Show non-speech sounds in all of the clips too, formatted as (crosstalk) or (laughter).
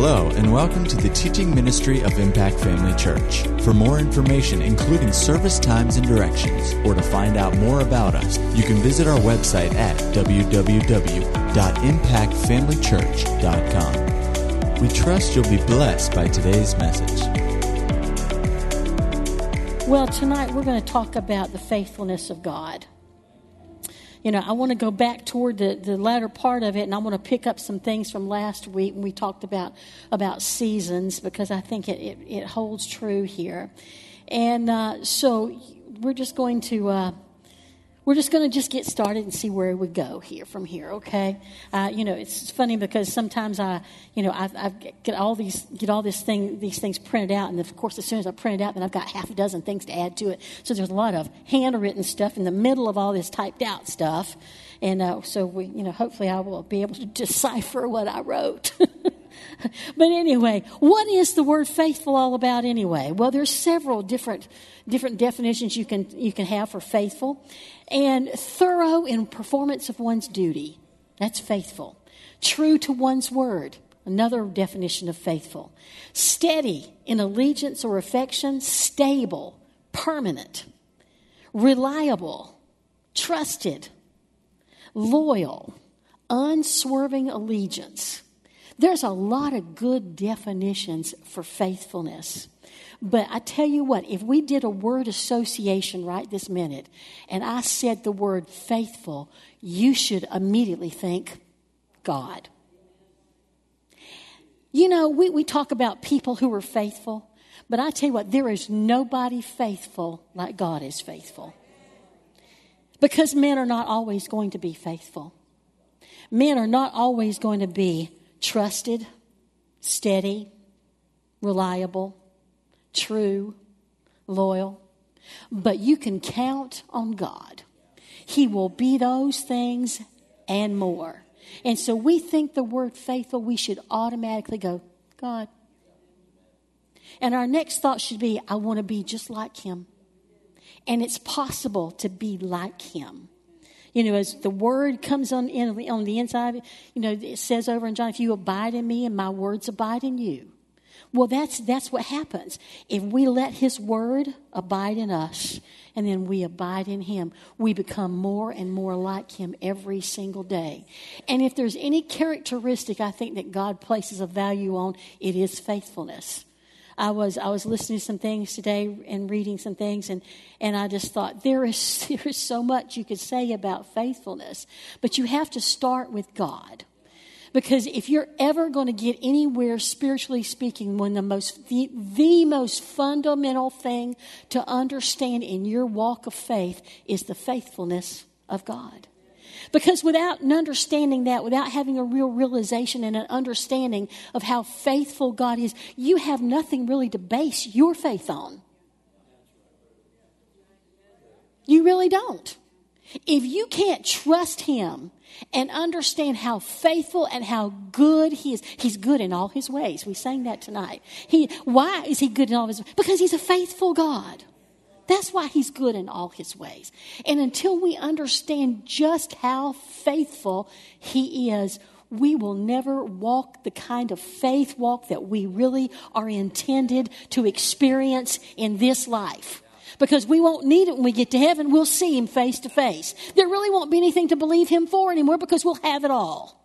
Hello, and welcome to the teaching ministry of Impact Family Church. For more information, including service times and directions, or to find out more about us, you can visit our website at www.impactfamilychurch.com. We trust you'll be blessed by today's message. Well, tonight we're going to talk about the faithfulness of God you know, I want to go back toward the, the latter part of it, and I want to pick up some things from last week when we talked about about seasons because I think it, it, it holds true here. And uh, so we're just going to. Uh, we're just going to just get started and see where we go here from here okay uh, you know it's funny because sometimes i you know I've, I've, get all these get all this thing these things printed out and of course as soon as i print it out then i've got half a dozen things to add to it so there's a lot of handwritten stuff in the middle of all this typed out stuff and uh, so we you know hopefully i will be able to (laughs) decipher what i wrote (laughs) but anyway, what is the word faithful all about anyway? Well, there's several different different definitions you can you can have for faithful. And thorough in performance of one's duty. That's faithful. True to one's word. Another definition of faithful. Steady in allegiance or affection, stable, permanent, reliable, trusted, loyal, unswerving allegiance. There's a lot of good definitions for faithfulness. But I tell you what, if we did a word association right this minute and I said the word faithful, you should immediately think God. You know, we, we talk about people who are faithful, but I tell you what, there is nobody faithful like God is faithful. Because men are not always going to be faithful. Men are not always going to be trusted, steady, reliable true, loyal. But you can count on God. He will be those things and more. And so we think the word faithful, we should automatically go, God. And our next thought should be, I want to be just like him. And it's possible to be like him. You know, as the word comes on, in, on the inside, you know, it says over in John, if you abide in me and my words abide in you, well, that's, that's what happens. If we let His Word abide in us and then we abide in Him, we become more and more like Him every single day. And if there's any characteristic I think that God places a value on, it is faithfulness. I was I was listening to some things today and reading some things and and I just thought there is (laughs) there is so much you could say about faithfulness, but you have to start with God. Because if you're ever going to get anywhere spiritually speaking, when the most the, the most fundamental thing to understand in your walk of faith is the faithfulness of God. Because without an understanding that, without having a real realization and an understanding of how faithful God is, you have nothing really to base your faith on. You really don't. If you can't trust Him and understand how faithful and how good he is. He's good in all his ways. We sang that tonight. He, why is he good in all his ways? Because he's a faithful God. That's why he's good in all his ways. And until we understand just how faithful he is, we will never walk the kind of faith walk that we really are intended to experience in this life because we won't need it when we get to heaven. We'll see him face to face. There really won't be anything to believe him for anymore because we'll have it all.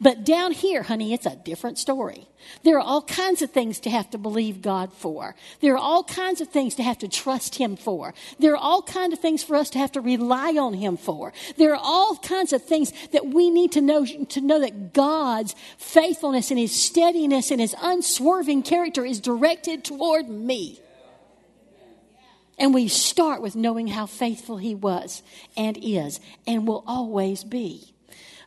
But down here, honey, it's a different story. There are all kinds of things to have to believe God for. There are all kinds of things to have to trust Him for. There are all kinds of things for us to have to rely on Him for. There are all kinds of things that we need to know to know that God's faithfulness and His steadiness and His unswerving character is directed toward me. And we start with knowing how faithful he was and is and will always be.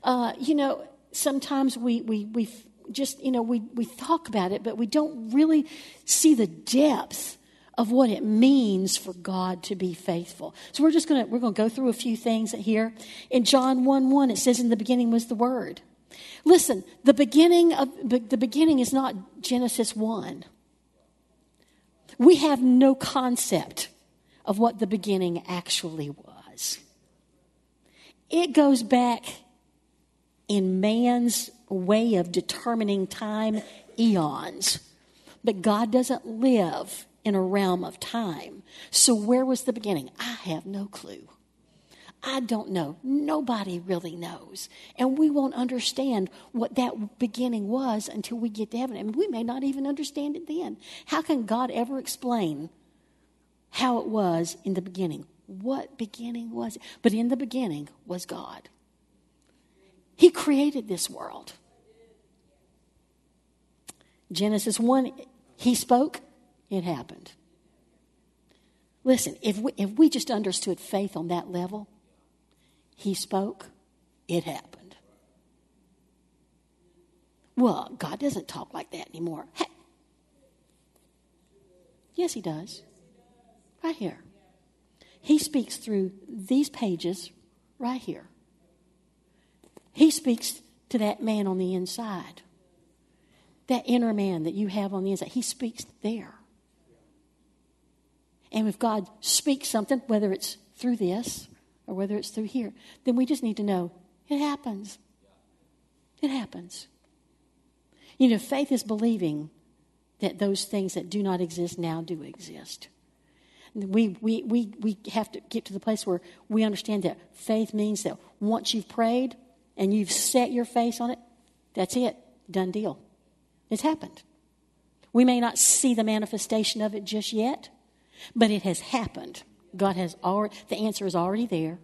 Uh, you know, sometimes we, we, we just, you know, we, we talk about it, but we don't really see the depth of what it means for God to be faithful. So we're just going to, we're going to go through a few things here. In John 1 1, it says, In the beginning was the Word. Listen, the beginning of the beginning is not Genesis 1. We have no concept of what the beginning actually was. It goes back in man's way of determining time eons. But God doesn't live in a realm of time. So, where was the beginning? I have no clue. I don't know. Nobody really knows. And we won't understand what that beginning was until we get to heaven. And we may not even understand it then. How can God ever explain how it was in the beginning? What beginning was it? But in the beginning was God. He created this world. Genesis 1, He spoke, it happened. Listen, if we, if we just understood faith on that level, He spoke, it happened. Well, God doesn't talk like that anymore. Hey. Yes, He does. Right here. He speaks through these pages right here. He speaks to that man on the inside, that inner man that you have on the inside. He speaks there. And if God speaks something, whether it's through this or whether it's through here, then we just need to know it happens. It happens. You know, faith is believing that those things that do not exist now do exist. We, we, we, we have to get to the place where we understand that faith means that once you've prayed, and you've set your face on it, that's it. Done deal. It's happened. We may not see the manifestation of it just yet, but it has happened. God has already, the answer is already there.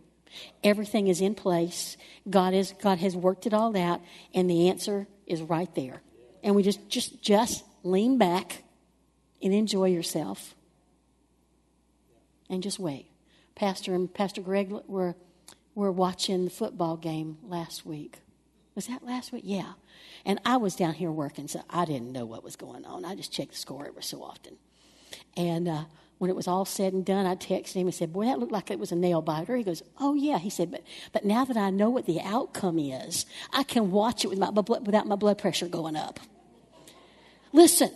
Everything is in place. God is God has worked it all out, and the answer is right there. And we just just just lean back and enjoy yourself, and just wait. Pastor and Pastor Greg were were watching the football game last week. Was that last week? Yeah. And I was down here working, so I didn't know what was going on. I just checked the score every so often. And uh, when it was all said and done, I texted him and said, Boy, that looked like it was a nail biter. He goes, Oh, yeah. He said, But, but now that I know what the outcome is, I can watch it with my, without my blood pressure going up. Listen,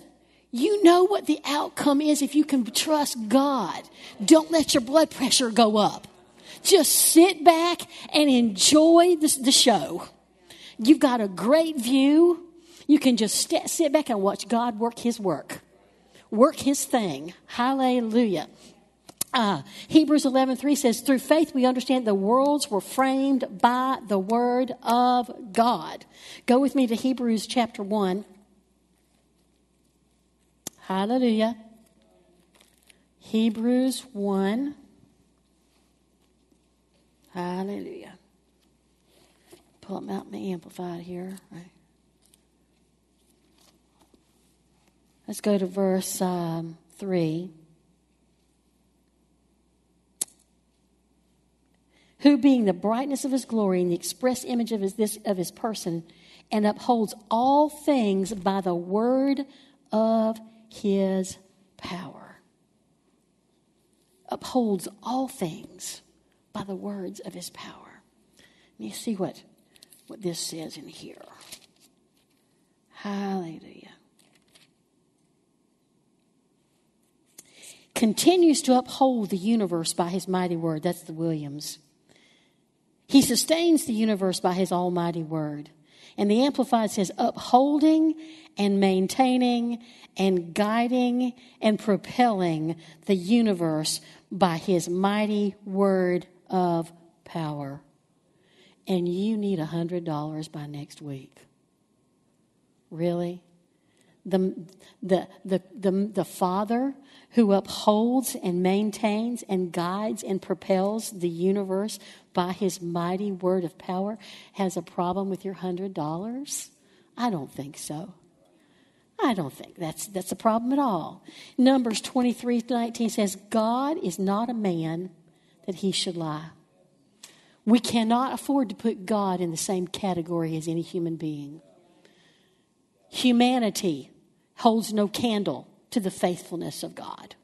you know what the outcome is if you can trust God. Don't let your blood pressure go up. Just sit back and enjoy the, the show. You've got a great view. You can just st- sit back and watch God work His work, work His thing. Hallelujah. Uh, Hebrews 11:3 says, "Through faith we understand the worlds were framed by the word of God." Go with me to Hebrews chapter 1. Hallelujah. Hebrews 1 Hallelujah. Pull out my amplified here. Let's go to verse um, 3. Who, being the brightness of his glory and the express image of his, this, of his person, and upholds all things by the word of his power. Upholds all things by the words of his power. Let me see what, what this says in here. Hallelujah. Continues to uphold the universe by his mighty word. That's the Williams. He sustains the universe by his almighty word. And the Amplified says, upholding and maintaining and guiding and propelling the universe by his mighty word of power. And you need a $100 by next week. Really? The, the, the, the, the Father who upholds and maintains and guides and propels the universe by his mighty word of power has a problem with your $100? I don't think so. I don't think that's, that's a problem at all. Numbers 23 19 says, God is not a man that he should lie. We cannot afford to put God in the same category as any human being. Humanity holds no candle to the faithfulness of God.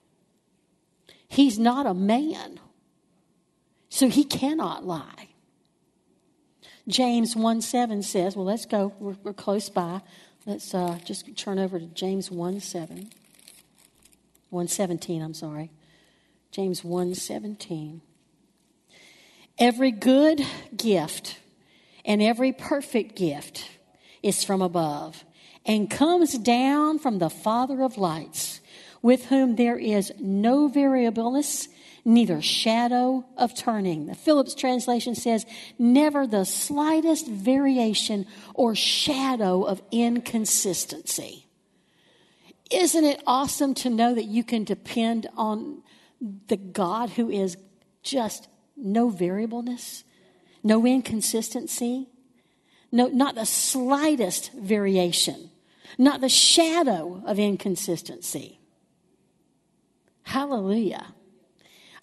He's not a man, so he cannot lie. James 1 7 says, well, let's go, we're, we're close by. Let's uh, just turn over to James 1 7. 117, I'm sorry. James 1 17. Every good gift and every perfect gift is from above and comes down from the Father of lights, with whom there is no variableness, neither shadow of turning. The Phillips translation says, never the slightest variation or shadow of inconsistency. Isn't it awesome to know that you can depend on the God who is just no variableness, no inconsistency, no, not the slightest variation, not the shadow of inconsistency. Hallelujah.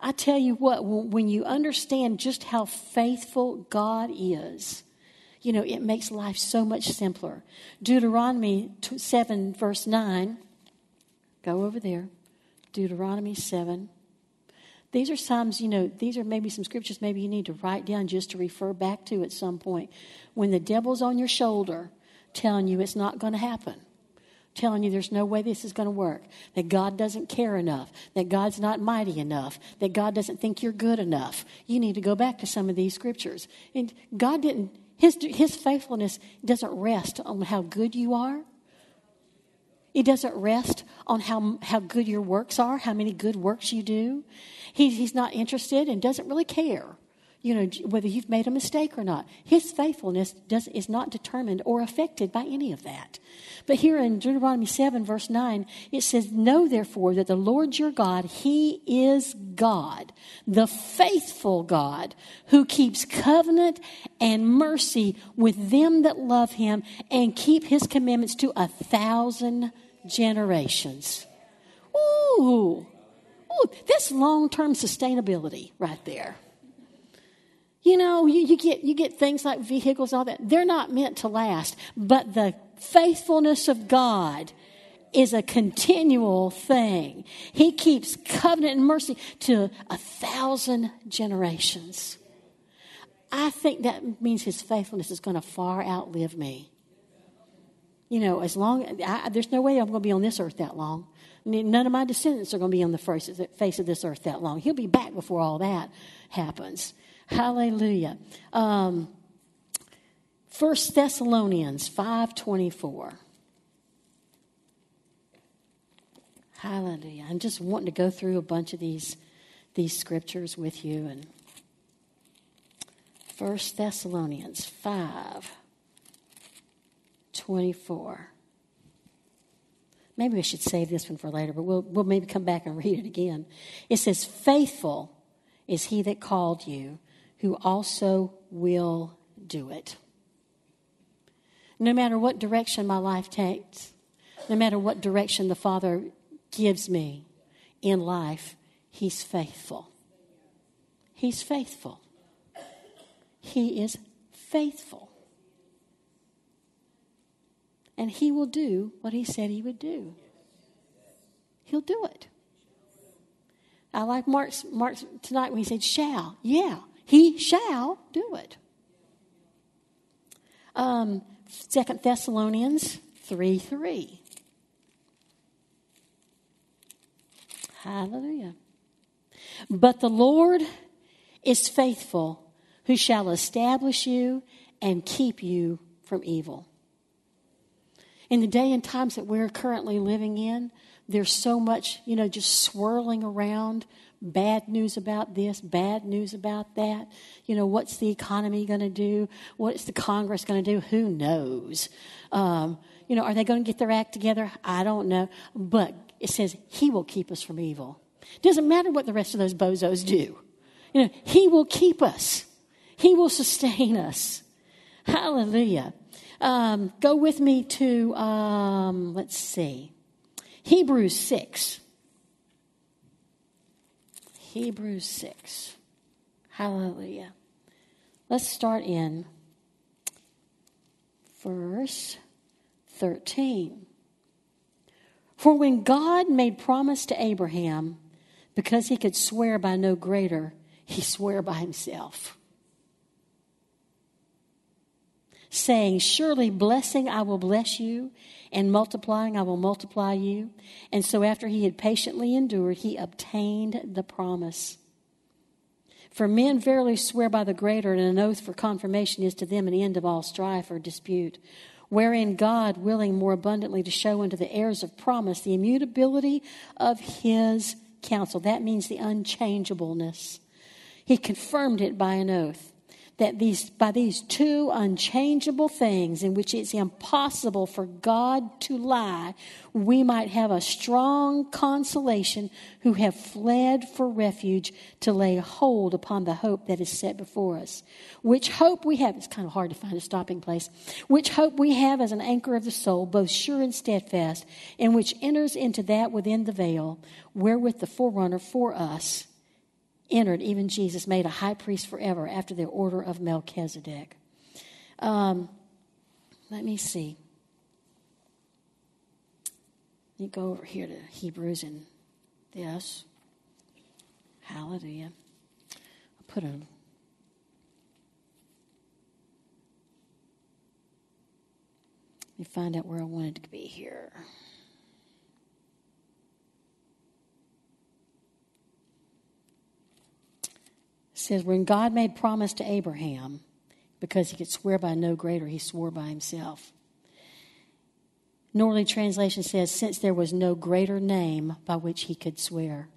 I tell you what, when you understand just how faithful God is, you know, it makes life so much simpler. Deuteronomy 7, verse 9. Go over there. Deuteronomy 7. These are times, you know, these are maybe some scriptures maybe you need to write down just to refer back to at some point. When the devil's on your shoulder telling you it's not going to happen, telling you there's no way this is going to work, that God doesn't care enough, that God's not mighty enough, that God doesn't think you're good enough, you need to go back to some of these scriptures. And God didn't, his, his faithfulness doesn't rest on how good you are. It doesn't rest on how, how good your works are, how many good works you do. He, he's not interested and doesn't really care, you know, whether you've made a mistake or not. His faithfulness does, is not determined or affected by any of that. But here in Deuteronomy 7, verse 9, it says, Know therefore that the Lord your God, He is God, the faithful God, who keeps covenant and mercy with them that love Him and keep His commandments to a thousand generations. Ooh, ooh, that's long term sustainability right there. You know, you, you, get, you get things like vehicles, all that. They're not meant to last, but the faithfulness of God is a continual thing. He keeps covenant and mercy to a thousand generations. I think that means his faithfulness is going to far outlive me. You know, as long I, there's no way I'm going to be on this earth that long. None of my descendants are going to be on the face of this earth that long. He'll be back before all that happens. Hallelujah. Um, 1 Thessalonians 5.24. Hallelujah. I'm just wanting to go through a bunch of these, these scriptures with you. And 1 Thessalonians 5. 24. Maybe we should save this one for later, but we'll, we'll maybe come back and read it again. It says, Faithful is he that called you, who also will do it. No matter what direction my life takes, no matter what direction the Father gives me in life, He's faithful. He's faithful. He is faithful and he will do what he said he would do. He'll do it. I like Mark's, Mark's tonight when he said, shall. Yeah, he shall do it. Um, 2 Thessalonians 3 3. Hallelujah. But the Lord is faithful, who shall establish you and keep you from evil. In the day and times that we're currently living in, there's so much, you know, just swirling around bad news about this, bad news about that. You know, what's the economy going to do? What's the Congress going to do? Who knows? Um, you know, are they going to get their act together? I don't know. But it says He will keep us from evil. Doesn't matter what the rest of those bozos do. You know, He will keep us. He will sustain us. Hallelujah. Um, go with me to, um, let's see, Hebrews 6. Hebrews 6. Hallelujah. Let's start in verse 13. For when God made promise to Abraham, because he could swear by no greater, he swore by himself saying, Surely blessing I will bless you, and multiplying I will multiply you. And so after he had patiently endured, he obtained the promise. For men verily swear by the greater, and an oath for confirmation is to them an end of all strife or dispute. Wherein God, willing more abundantly to show unto the heirs of promise the immutability of his counsel. That means the unchangeableness. He confirmed it by an oath that these, by these two unchangeable things in which it's impossible for God to lie, we might have a strong consolation who have fled for refuge to lay hold upon the hope that is set before us. Which hope we have, it's kind of hard to find a stopping place, which hope we have as an anchor of the soul, both sure and steadfast, and which enters into that within the veil, wherewith the forerunner for us entered, even Jesus, made a high priest forever after the order of Melchizedek. Um, let me see. Let me go over here to Hebrews and this. Hallelujah. I'll put a Let me find out where I wanted to be here. Says, when God made promise to Abraham, because he could swear by no greater, he swore by himself. Norlie translation says, since there was no greater name by which he could swear.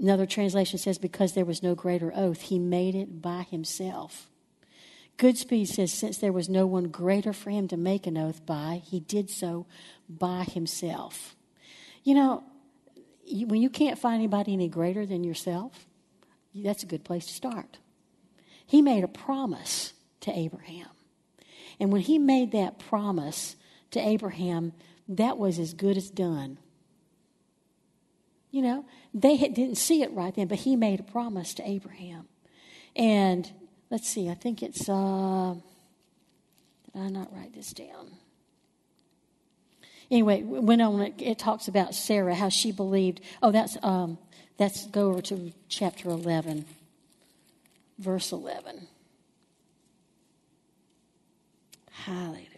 Another translation says, because there was no greater oath, he made it by himself. Goodspeed says, since there was no one greater for him to make an oath by, he did so by himself. You know, when you can't find anybody any greater than yourself, that's a good place to start. He made a promise to Abraham. And when he made that promise to Abraham, that was as good as done. You know, they didn't see it right then, but he made a promise to Abraham. And let's see, I think it's, uh, did I not write this down? Anyway, went on, it, it talks about Sarah, how she believed. Oh, that's um, Let's go over to chapter 11, verse 11. Hallelujah.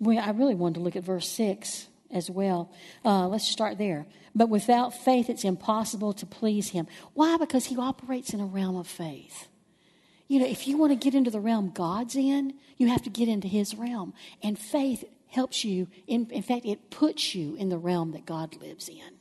Well, I really wanted to look at verse 6 as well. Uh, let's start there. But without faith, it's impossible to please him. Why? Because he operates in a realm of faith. You know, if you want to get into the realm God's in, you have to get into his realm. And faith helps you. In, in fact, it puts you in the realm that God lives in.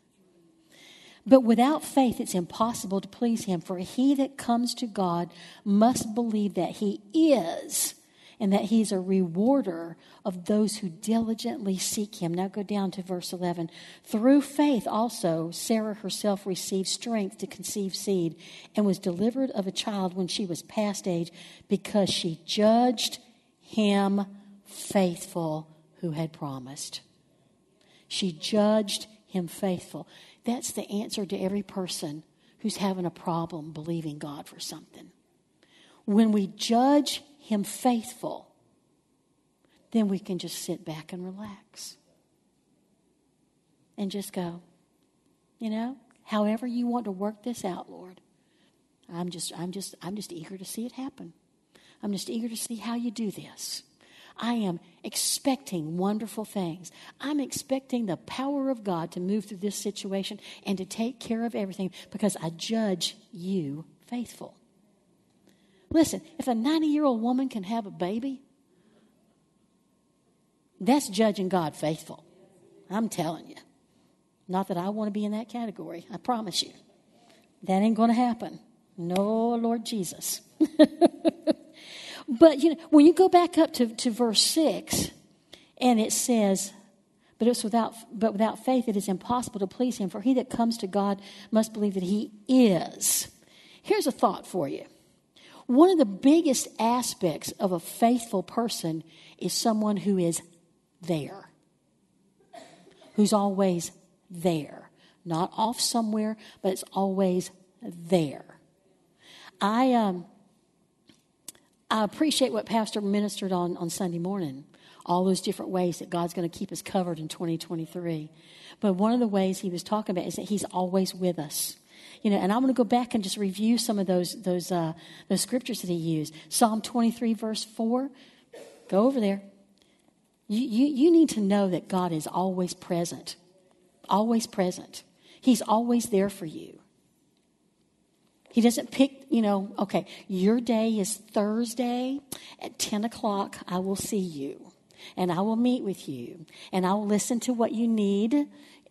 But without faith, it's impossible to please Him, for he that comes to God must believe that He is and that He's a rewarder of those who diligently seek Him. Now go down to verse 11. Through faith also, Sarah herself received strength to conceive seed and was delivered of a child when she was past age because she judged Him faithful who had promised. She judged him faithful. That's the answer to every person who's having a problem believing God for something. When we judge him faithful, then we can just sit back and relax and just go, you know, however you want to work this out, Lord. I'm just I'm just I'm just eager to see it happen. I'm just eager to see how you do this. I am expecting wonderful things. I'm expecting the power of God to move through this situation and to take care of everything because I judge you faithful. Listen, if a 90 year old woman can have a baby, that's judging God faithful. I'm telling you. Not that I want to be in that category, I promise you. That ain't going to happen. No, Lord Jesus. (laughs) But you know, when you go back up to, to verse 6, and it says, but it's without but without faith it is impossible to please him, for he that comes to God must believe that he is. Here's a thought for you. One of the biggest aspects of a faithful person is someone who is there. Who's always there. Not off somewhere, but it's always there. I um I appreciate what Pastor ministered on on Sunday morning, all those different ways that God's going to keep us covered in 2023. But one of the ways he was talking about is that he's always with us. You know, and I'm going to go back and just review some of those those uh, those scriptures that he used. Psalm 23, verse 4. Go over there. You, you, you need to know that God is always present always present. He's always there for you. He doesn't pick, you know, okay, your day is Thursday at 10 o'clock. I will see you and I will meet with you and I will listen to what you need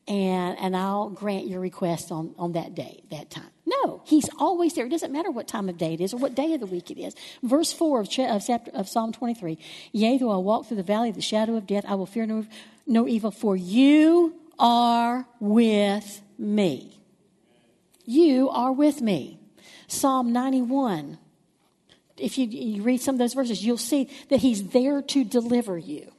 and, and I'll grant your request on, on that day, that time. No, he's always there. It doesn't matter what time of day it is or what day of the week it is. Verse 4 of, of, chapter, of Psalm 23 Yea, though I walk through the valley of the shadow of death, I will fear no, no evil, for you are with me. You are with me. Psalm 91. If you, you read some of those verses, you'll see that he's there to deliver you,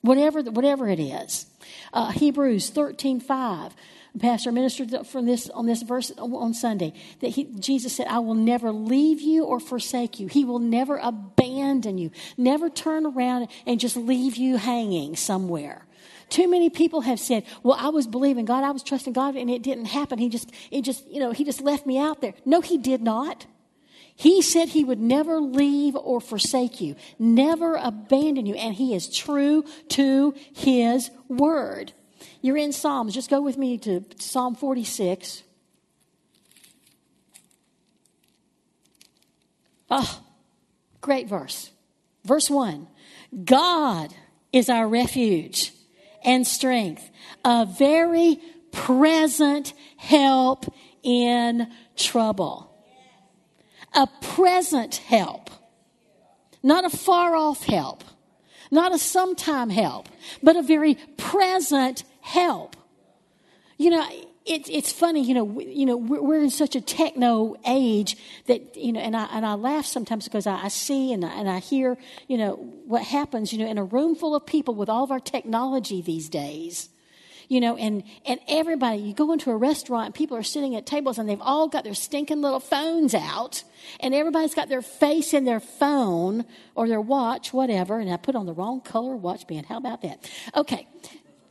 whatever, whatever it is. Uh, Hebrews 13 5. Pastor ministered from this on this verse on Sunday that he, Jesus said, "I will never leave you or forsake you. He will never abandon you. Never turn around and just leave you hanging somewhere." Too many people have said, "Well, I was believing God, I was trusting God, and it didn't happen. He just, it just, you know, He just left me out there." No, He did not. He said He would never leave or forsake you, never abandon you, and He is true to His word. You're in Psalms. Just go with me to Psalm 46. Oh, great verse. Verse 1 God is our refuge and strength, a very present help in trouble. A present help, not a far off help, not a sometime help, but a very present help. You know, it, it's funny, you know, we, you know, we're, we're, in such a techno age that, you know, and I, and I laugh sometimes because I, I see and I, and I hear, you know, what happens, you know, in a room full of people with all of our technology these days you know, and, and everybody, you go into a restaurant and people are sitting at tables and they've all got their stinking little phones out and everybody's got their face in their phone or their watch, whatever, and I put on the wrong color watch band. How about that? Okay.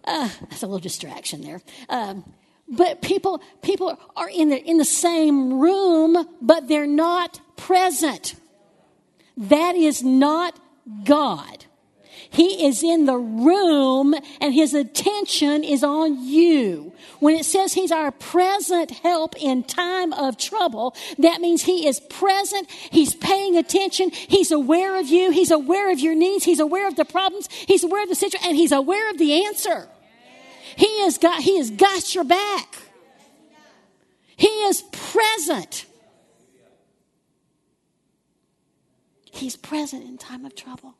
Uh, that's a little distraction there. Um, but people people are in the in the same room, but they're not present. That is not God. He is in the room and his attention is on you. When it says he's our present help in time of trouble, that means he is present. He's paying attention. He's aware of you. He's aware of your needs. He's aware of the problems. He's aware of the situation and he's aware of the answer. He has got, he has got your back. He is present. He's present in time of trouble.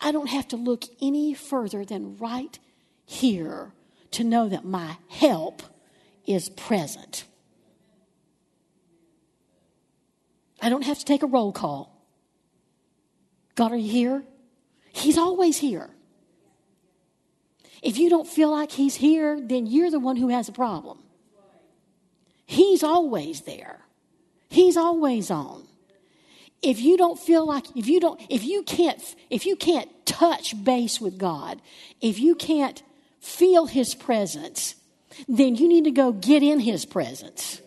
I don't have to look any further than right here to know that my help is present. I don't have to take a roll call. God, are you here? He's always here. If you don't feel like He's here, then you're the one who has a problem. He's always there, He's always on. If you don't feel like if you don't if you can't if you can't touch base with god if you can't feel his presence then you need to go get in his presence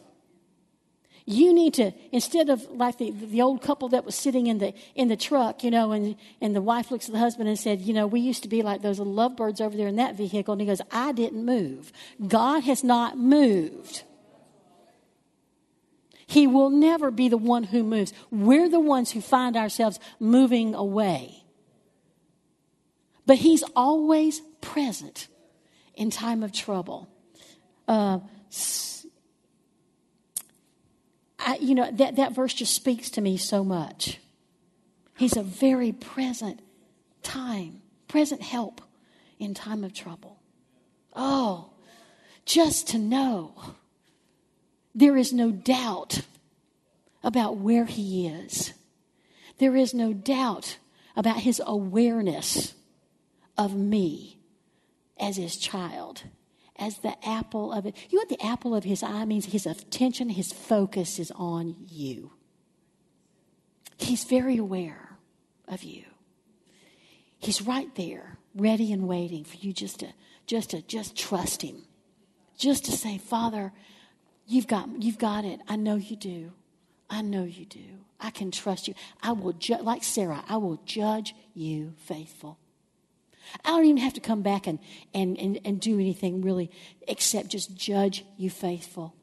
you need to instead of like the, the old couple that was sitting in the in the truck you know and and the wife looks at the husband and said you know we used to be like those little lovebirds over there in that vehicle and he goes i didn't move god has not moved he will never be the one who moves. We're the ones who find ourselves moving away. But He's always present in time of trouble. Uh, I, you know, that, that verse just speaks to me so much. He's a very present time, present help in time of trouble. Oh, just to know there is no doubt about where he is. There is no doubt about his awareness of me as his child, as the apple of it. You know what the apple of his eye means? His attention, his focus is on you. He's very aware of you. He's right there, ready and waiting for you just to just to just trust him. Just to say, Father, You've got, you've got it. I know you do. I know you do. I can trust you. I will, ju- like Sarah, I will judge you faithful. I don't even have to come back and, and, and, and do anything really except just judge you faithful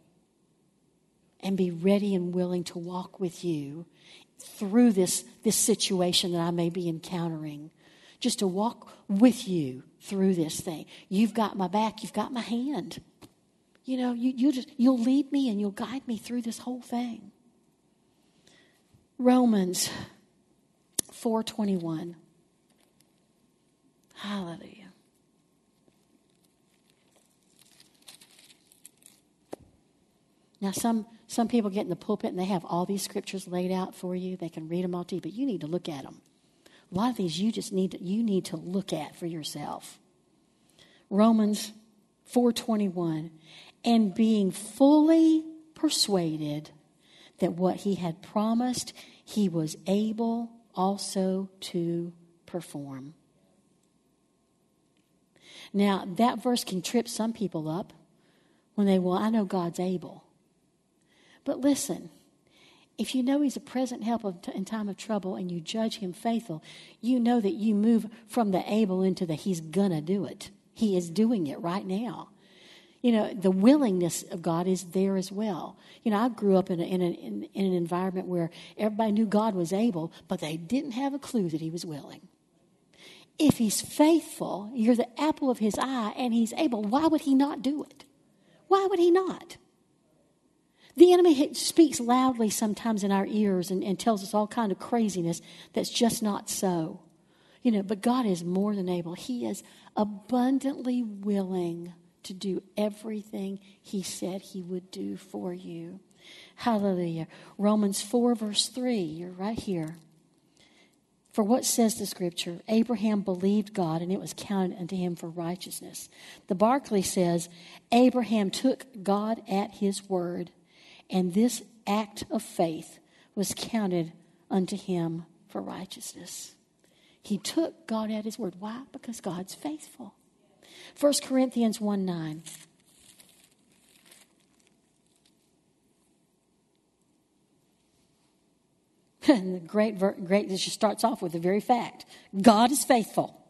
and be ready and willing to walk with you through this, this situation that I may be encountering. Just to walk with you through this thing. You've got my back, you've got my hand. You know, you, you just, you'll lead me and you'll guide me through this whole thing. Romans 421. Hallelujah. Now, some, some people get in the pulpit and they have all these scriptures laid out for you. They can read them all to you, but you need to look at them. A lot of these you just need to, you need to look at for yourself. Romans 4:21 and being fully persuaded that what he had promised he was able also to perform. Now, that verse can trip some people up when they, well, I know God's able. But listen, if you know He's a present help in time of trouble and you judge Him faithful, you know that you move from the able into the He's gonna do it. He is doing it right now. You know, the willingness of God is there as well. You know, I grew up in, a, in, a, in, in an environment where everybody knew God was able, but they didn't have a clue that He was willing. If He's faithful, you're the apple of His eye, and He's able, why would He not do it? Why would He not? The enemy speaks loudly sometimes in our ears and, and tells us all kind of craziness that's just not so. You know, but God is more than able. He is abundantly willing to do everything He said He would do for you. Hallelujah. Romans 4, verse 3, you're right here. For what says the scripture? Abraham believed God and it was counted unto him for righteousness. The Barclay says, Abraham took God at his word and this act of faith was counted unto him for righteousness. He took God at his word. Why? Because God's faithful. 1 Corinthians 1 9. And (laughs) the great, great, this just starts off with the very fact God is faithful.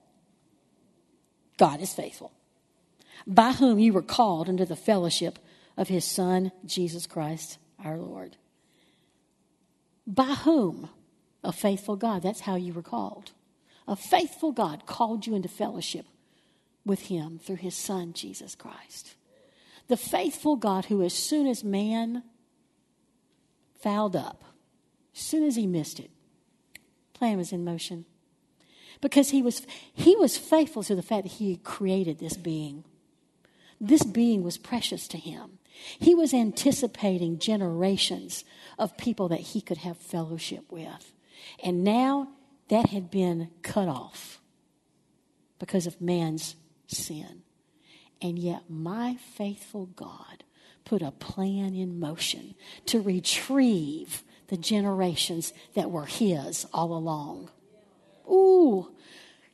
God is faithful. By whom you were called into the fellowship of his Son, Jesus Christ our Lord. By whom? A faithful God. That's how you were called. A faithful God called you into fellowship with him through his Son, Jesus Christ. The faithful God who, as soon as man fouled up, as soon as he missed it, plan was in motion. Because he was, he was faithful to the fact that he created this being. This being was precious to him. He was anticipating generations of people that he could have fellowship with. And now that had been cut off because of man's sin. And yet, my faithful God put a plan in motion to retrieve the generations that were his all along. Ooh,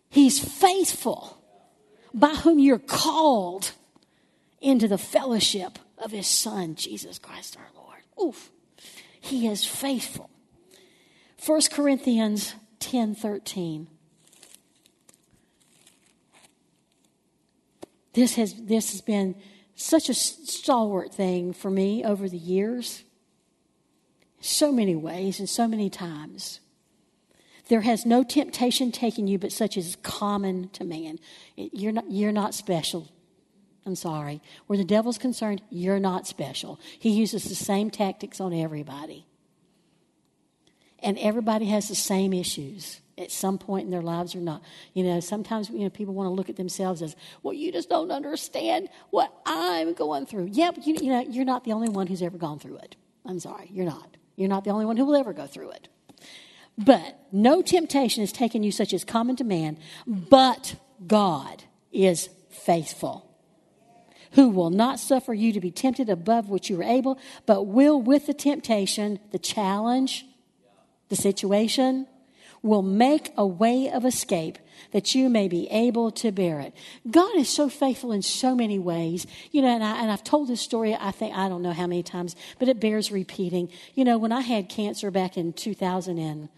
he's faithful by whom you're called into the fellowship of his son, Jesus Christ our Lord. Oof. He is faithful. 1 Corinthians 10 13. This has, this has been such a stalwart thing for me over the years. So many ways and so many times. There has no temptation taken you but such as is common to man. You're not, you're not special I'm sorry. Where the devil's concerned, you're not special. He uses the same tactics on everybody. And everybody has the same issues at some point in their lives or not. You know, sometimes you know people want to look at themselves as, well, you just don't understand what I'm going through. Yeah, you, you know, you're not the only one who's ever gone through it. I'm sorry, you're not. You're not the only one who will ever go through it. But no temptation has taken you such as common to man, but God is faithful who will not suffer you to be tempted above what you are able, but will, with the temptation, the challenge, the situation, will make a way of escape that you may be able to bear it. God is so faithful in so many ways. You know, and, I, and I've told this story, I think, I don't know how many times, but it bears repeating. You know, when I had cancer back in 2000 and,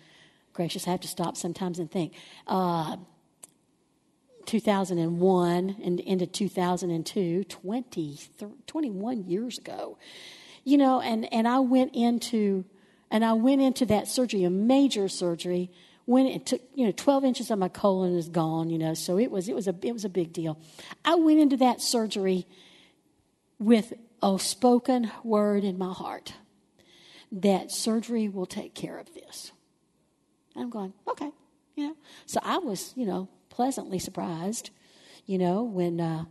gracious, I have to stop sometimes and think. Uh, 2001 and into 2002, 20, 21 years ago. You know, and, and I went into and I went into that surgery, a major surgery, when it took, you know, 12 inches of my colon is gone, you know, so it was, it was, a, it was a big deal. I went into that surgery with a spoken word in my heart that surgery will take care of this. I'm going, okay, you know. So I was, you know, pleasantly surprised, you know, when uh,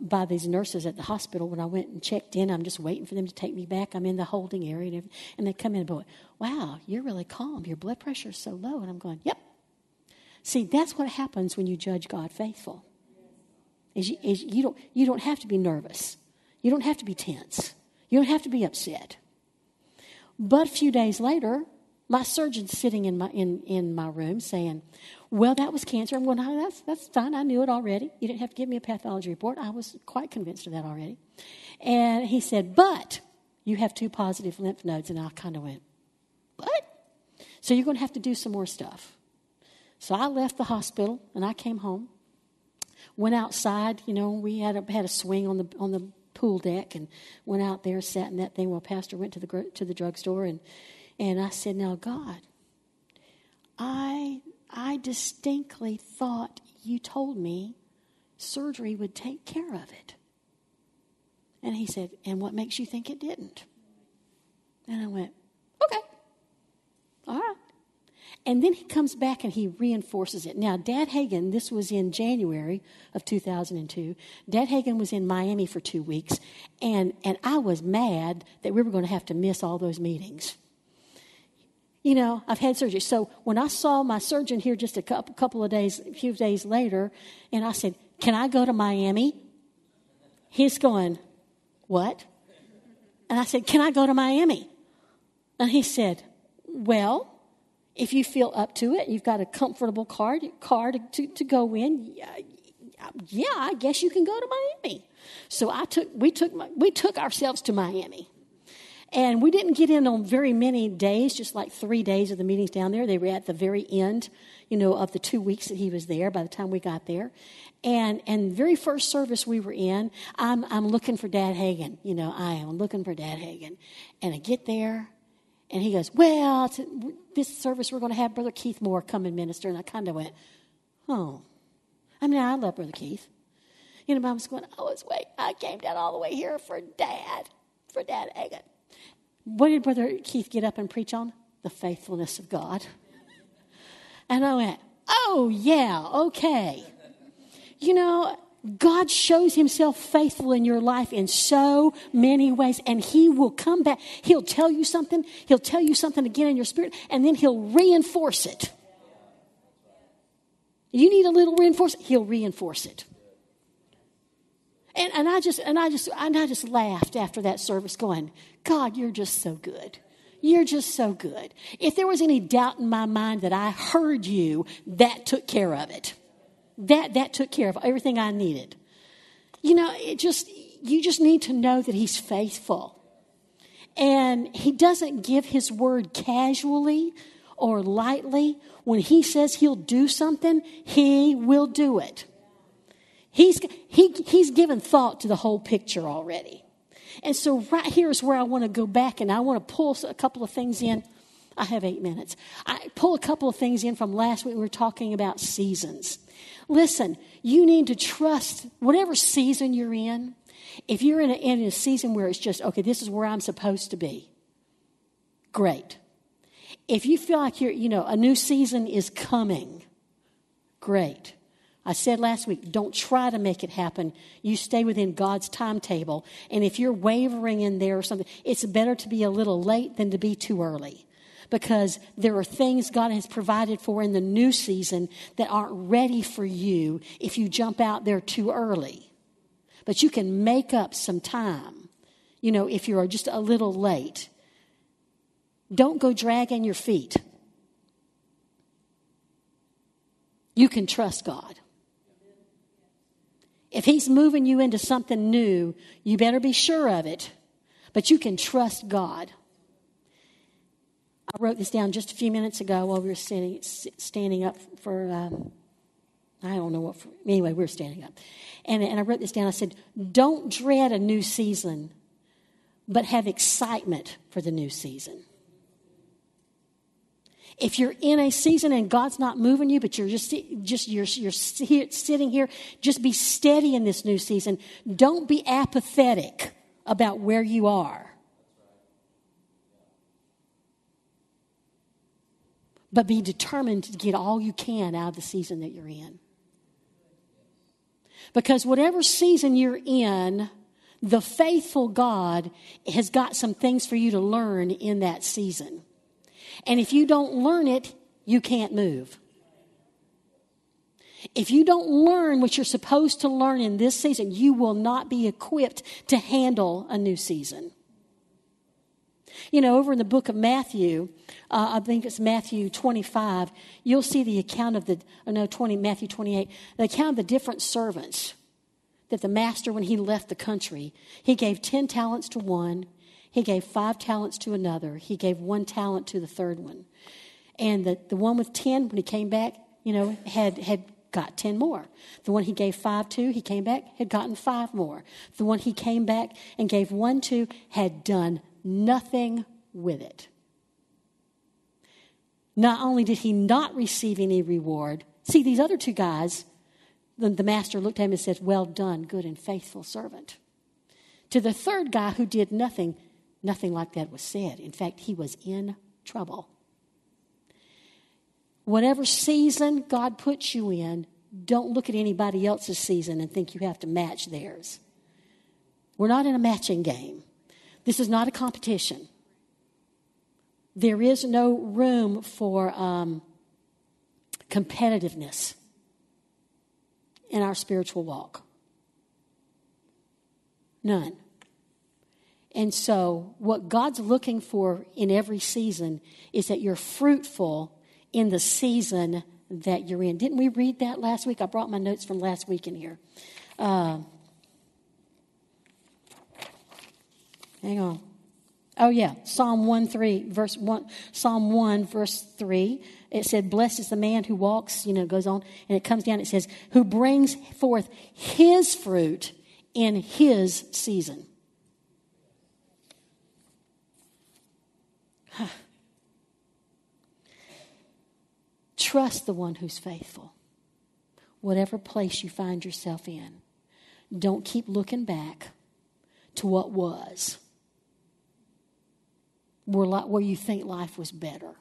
by these nurses at the hospital when I went and checked in. I'm just waiting for them to take me back. I'm in the holding area, and, and they come in and go, "Wow, you're really calm. Your blood pressure is so low." And I'm going, "Yep." See, that's what happens when you judge God faithful. Is you, is you don't you don't have to be nervous. You don't have to be tense. You don't have to be upset. But a few days later, my surgeon's sitting in my in, in my room saying, well, that was cancer. I'm going, oh, that's, that's fine. I knew it already. You didn't have to give me a pathology report. I was quite convinced of that already. And he said, but you have two positive lymph nodes. And I kind of went, what? So you're going to have to do some more stuff. So I left the hospital and I came home. Went outside, you know, we had a, had a swing on the, on the pool deck and went out there, sat in that thing while Pastor went to the, to the drugstore. And, and I said, now, God, I I distinctly thought you told me surgery would take care of it. And he said, And what makes you think it didn't? And I went, Okay. All right. And then he comes back and he reinforces it. Now, Dad Hagin, this was in January of 2002. Dad Hagin was in Miami for two weeks, and, and I was mad that we were going to have to miss all those meetings you know, I've had surgery. So when I saw my surgeon here just a couple of days, a few days later, and I said, Can I go to Miami? He's going, What? And I said, Can I go to Miami? And he said, Well, if you feel up to it, you've got a comfortable car, car to, to, to go in, yeah, I guess you can go to Miami. So I took, we took, we took ourselves to Miami. And we didn't get in on very many days, just like three days of the meetings down there. They were at the very end, you know, of the two weeks that he was there by the time we got there. And and very first service we were in, I'm I'm looking for Dad Hagin. You know, I am looking for Dad Hagin. And I get there and he goes, Well, this service we're going to have Brother Keith Moore come and minister. And I kind of went, Oh. I mean, I love Brother Keith. You know, was going, oh, I was wait, I came down all the way here for Dad, for Dad Hagin. What did Brother Keith get up and preach on? The faithfulness of God. And I went, oh, yeah, okay. You know, God shows himself faithful in your life in so many ways, and he will come back. He'll tell you something, he'll tell you something again in your spirit, and then he'll reinforce it. You need a little reinforcement, he'll reinforce it. And, and I just and I just and I just laughed after that service, going, God, you're just so good. You're just so good. If there was any doubt in my mind that I heard you, that took care of it. That that took care of everything I needed. You know, it just you just need to know that he's faithful. And he doesn't give his word casually or lightly. When he says he'll do something, he will do it. He's, he, he's given thought to the whole picture already. And so, right here is where I want to go back and I want to pull a couple of things in. I have eight minutes. I pull a couple of things in from last week. We were talking about seasons. Listen, you need to trust whatever season you're in. If you're in a, in a season where it's just, okay, this is where I'm supposed to be, great. If you feel like you're, you know, a new season is coming, great. I said last week, don't try to make it happen. You stay within God's timetable. And if you're wavering in there or something, it's better to be a little late than to be too early. Because there are things God has provided for in the new season that aren't ready for you if you jump out there too early. But you can make up some time, you know, if you're just a little late. Don't go dragging your feet. You can trust God. If He's moving you into something new, you better be sure of it. But you can trust God. I wrote this down just a few minutes ago while we were standing, standing up for um, I don't know what. For, anyway, we were standing up. And, and I wrote this down. I said, Don't dread a new season, but have excitement for the new season. If you're in a season and God's not moving you, but you're just, just you're, you're sitting here, just be steady in this new season. Don't be apathetic about where you are. But be determined to get all you can out of the season that you're in. Because whatever season you're in, the faithful God has got some things for you to learn in that season. And if you don't learn it, you can't move. If you don't learn what you're supposed to learn in this season, you will not be equipped to handle a new season. You know, over in the book of Matthew, uh, I think it's Matthew 25, you'll see the account of the, oh no, 20, Matthew 28, the account of the different servants that the master, when he left the country, he gave 10 talents to one, he gave five talents to another, he gave one talent to the third one. And the, the one with 10, when he came back, you know, had, had got 10 more. The one he gave five to, he came back, had gotten five more. The one he came back and gave one to had done nothing with it. Not only did he not receive any reward, see, these other two guys, the, the master looked at him and said, Well done, good and faithful servant. To the third guy who did nothing, nothing like that was said. In fact, he was in trouble. Whatever season God puts you in, don't look at anybody else's season and think you have to match theirs. We're not in a matching game. This is not a competition. There is no room for um, competitiveness in our spiritual walk. None. And so, what God's looking for in every season is that you're fruitful in the season that you're in. Didn't we read that last week? I brought my notes from last week in here. Uh, hang on. Oh yeah, Psalm 1 3, verse 1, Psalm 1, verse 3. It said, Blessed is the man who walks, you know, goes on, and it comes down, it says, who brings forth his fruit in his season. Trust the one who's faithful, whatever place you find yourself in. Don't keep looking back to what was where, where you think life was better,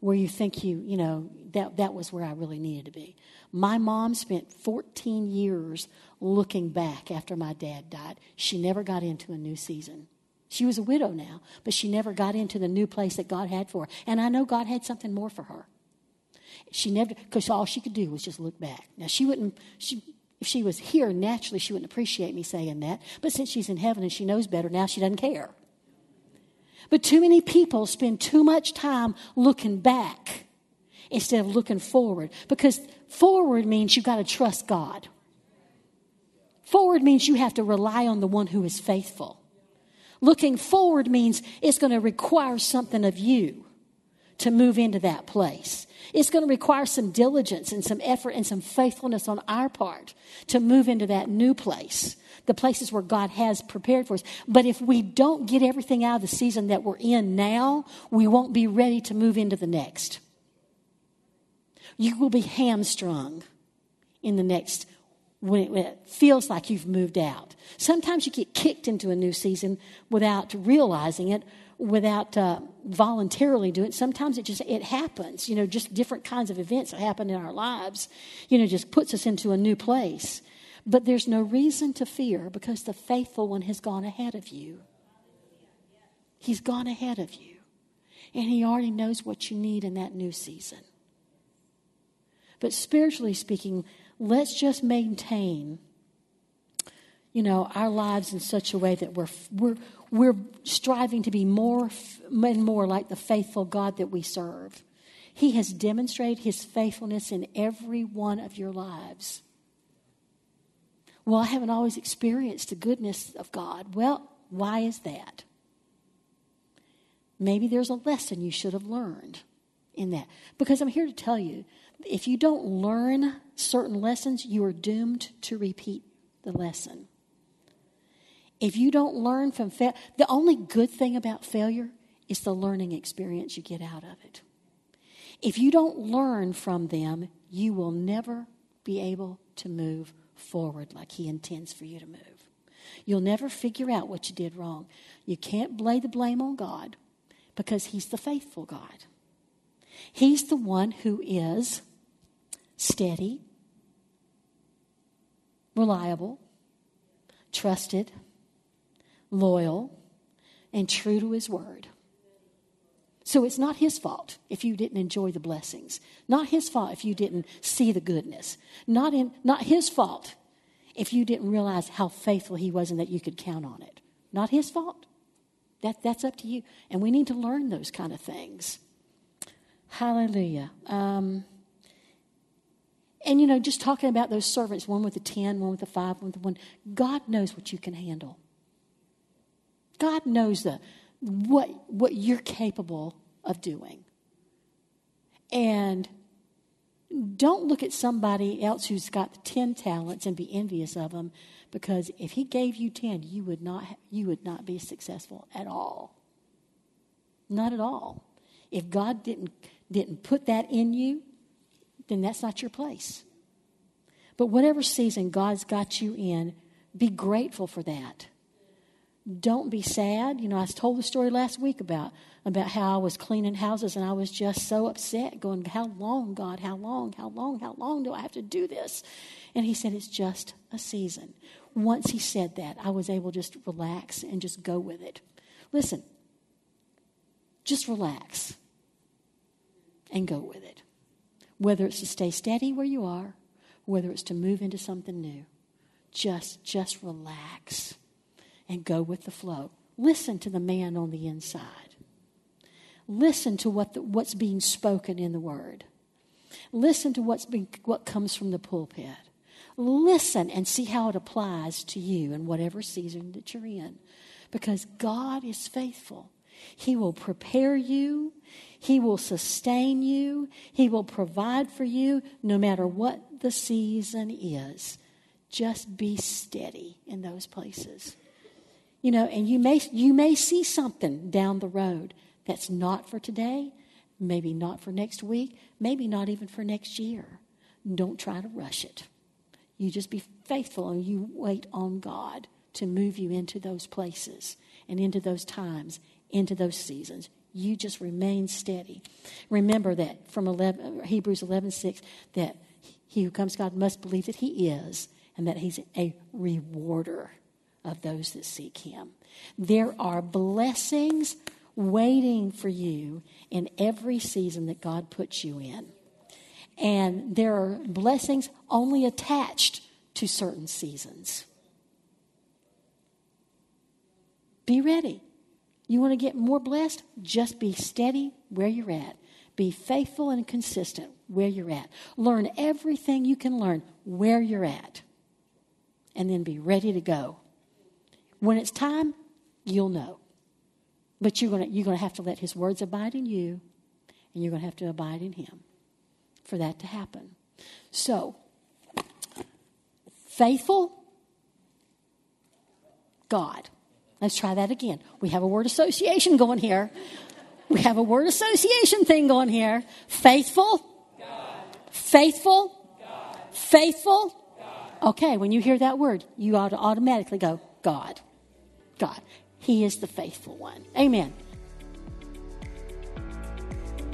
where you think you, you know, that, that was where I really needed to be. My mom spent 14 years looking back after my dad died. She never got into a new season. She was a widow now, but she never got into the new place that God had for her. And I know God had something more for her. She never, because all she could do was just look back. Now, she wouldn't, she, if she was here, naturally, she wouldn't appreciate me saying that. But since she's in heaven and she knows better, now she doesn't care. But too many people spend too much time looking back instead of looking forward because forward means you've got to trust God. Forward means you have to rely on the one who is faithful. Looking forward means it's going to require something of you to move into that place. It's going to require some diligence and some effort and some faithfulness on our part to move into that new place the places where God has prepared for us. But if we don't get everything out of the season that we're in now, we won't be ready to move into the next. You will be hamstrung in the next when it, when it, feels like you've moved out. Sometimes you get kicked into a new season without realizing it, without uh, voluntarily doing it. Sometimes it just it happens. You know, just different kinds of events that happen in our lives. You know, just puts us into a new place. But there's no reason to fear because the faithful one has gone ahead of you. He's gone ahead of you. And he already knows what you need in that new season. But spiritually speaking, let's just maintain you know our lives in such a way that we're we're we're striving to be more and more like the faithful God that we serve. He has demonstrated his faithfulness in every one of your lives. Well, I haven't always experienced the goodness of God. Well, why is that? Maybe there's a lesson you should have learned. in that. Because I'm here to tell you if you don't learn certain lessons, you are doomed to repeat the lesson. If you don't learn from fail, the only good thing about failure is the learning experience you get out of it. If you don't learn from them, you will never be able to move forward like He intends for you to move. You'll never figure out what you did wrong. You can't lay the blame on God because He's the faithful God. He's the one who is steady, reliable, trusted, loyal, and true to his word. So it's not his fault if you didn't enjoy the blessings. Not his fault if you didn't see the goodness. Not, in, not his fault if you didn't realize how faithful he was and that you could count on it. Not his fault. That, that's up to you. And we need to learn those kind of things. Hallelujah. Um, and, you know, just talking about those servants, one with a 10, one with a 5, one with a 1, God knows what you can handle. God knows the, what, what you're capable of doing. And don't look at somebody else who's got 10 talents and be envious of them because if he gave you 10 you would not you would not be successful at all not at all if god didn't didn't put that in you then that's not your place. But whatever season God's got you in, be grateful for that. Don't be sad. You know, I told the story last week about about how I was cleaning houses and I was just so upset, going, How long, God? How long? How long? How long do I have to do this? And he said, It's just a season. Once he said that, I was able to just relax and just go with it. Listen, just relax and go with it whether it's to stay steady where you are, whether it's to move into something new. Just, just relax and go with the flow. Listen to the man on the inside. Listen to what the, what's being spoken in the Word. Listen to what's being, what comes from the pulpit. Listen and see how it applies to you in whatever season that you're in. Because God is faithful. He will prepare you. He will sustain you. He will provide for you no matter what the season is. Just be steady in those places. You know, and you may, you may see something down the road that's not for today, maybe not for next week, maybe not even for next year. Don't try to rush it. You just be faithful and you wait on God to move you into those places and into those times into those seasons. You just remain steady. Remember that from 11, Hebrews 11 6, that he who comes God must believe that he is and that he's a rewarder of those that seek him. There are blessings waiting for you in every season that God puts you in. And there are blessings only attached to certain seasons. Be ready. You want to get more blessed? Just be steady where you're at. Be faithful and consistent where you're at. Learn everything you can learn where you're at. And then be ready to go. When it's time, you'll know. But you're going to, you're going to have to let His words abide in you, and you're going to have to abide in Him for that to happen. So, faithful, God. Let's try that again. We have a word association going here. We have a word association thing going here. Faithful. God. Faithful. God. Faithful. God. Okay, when you hear that word, you ought to automatically go, God. God. He is the faithful one. Amen.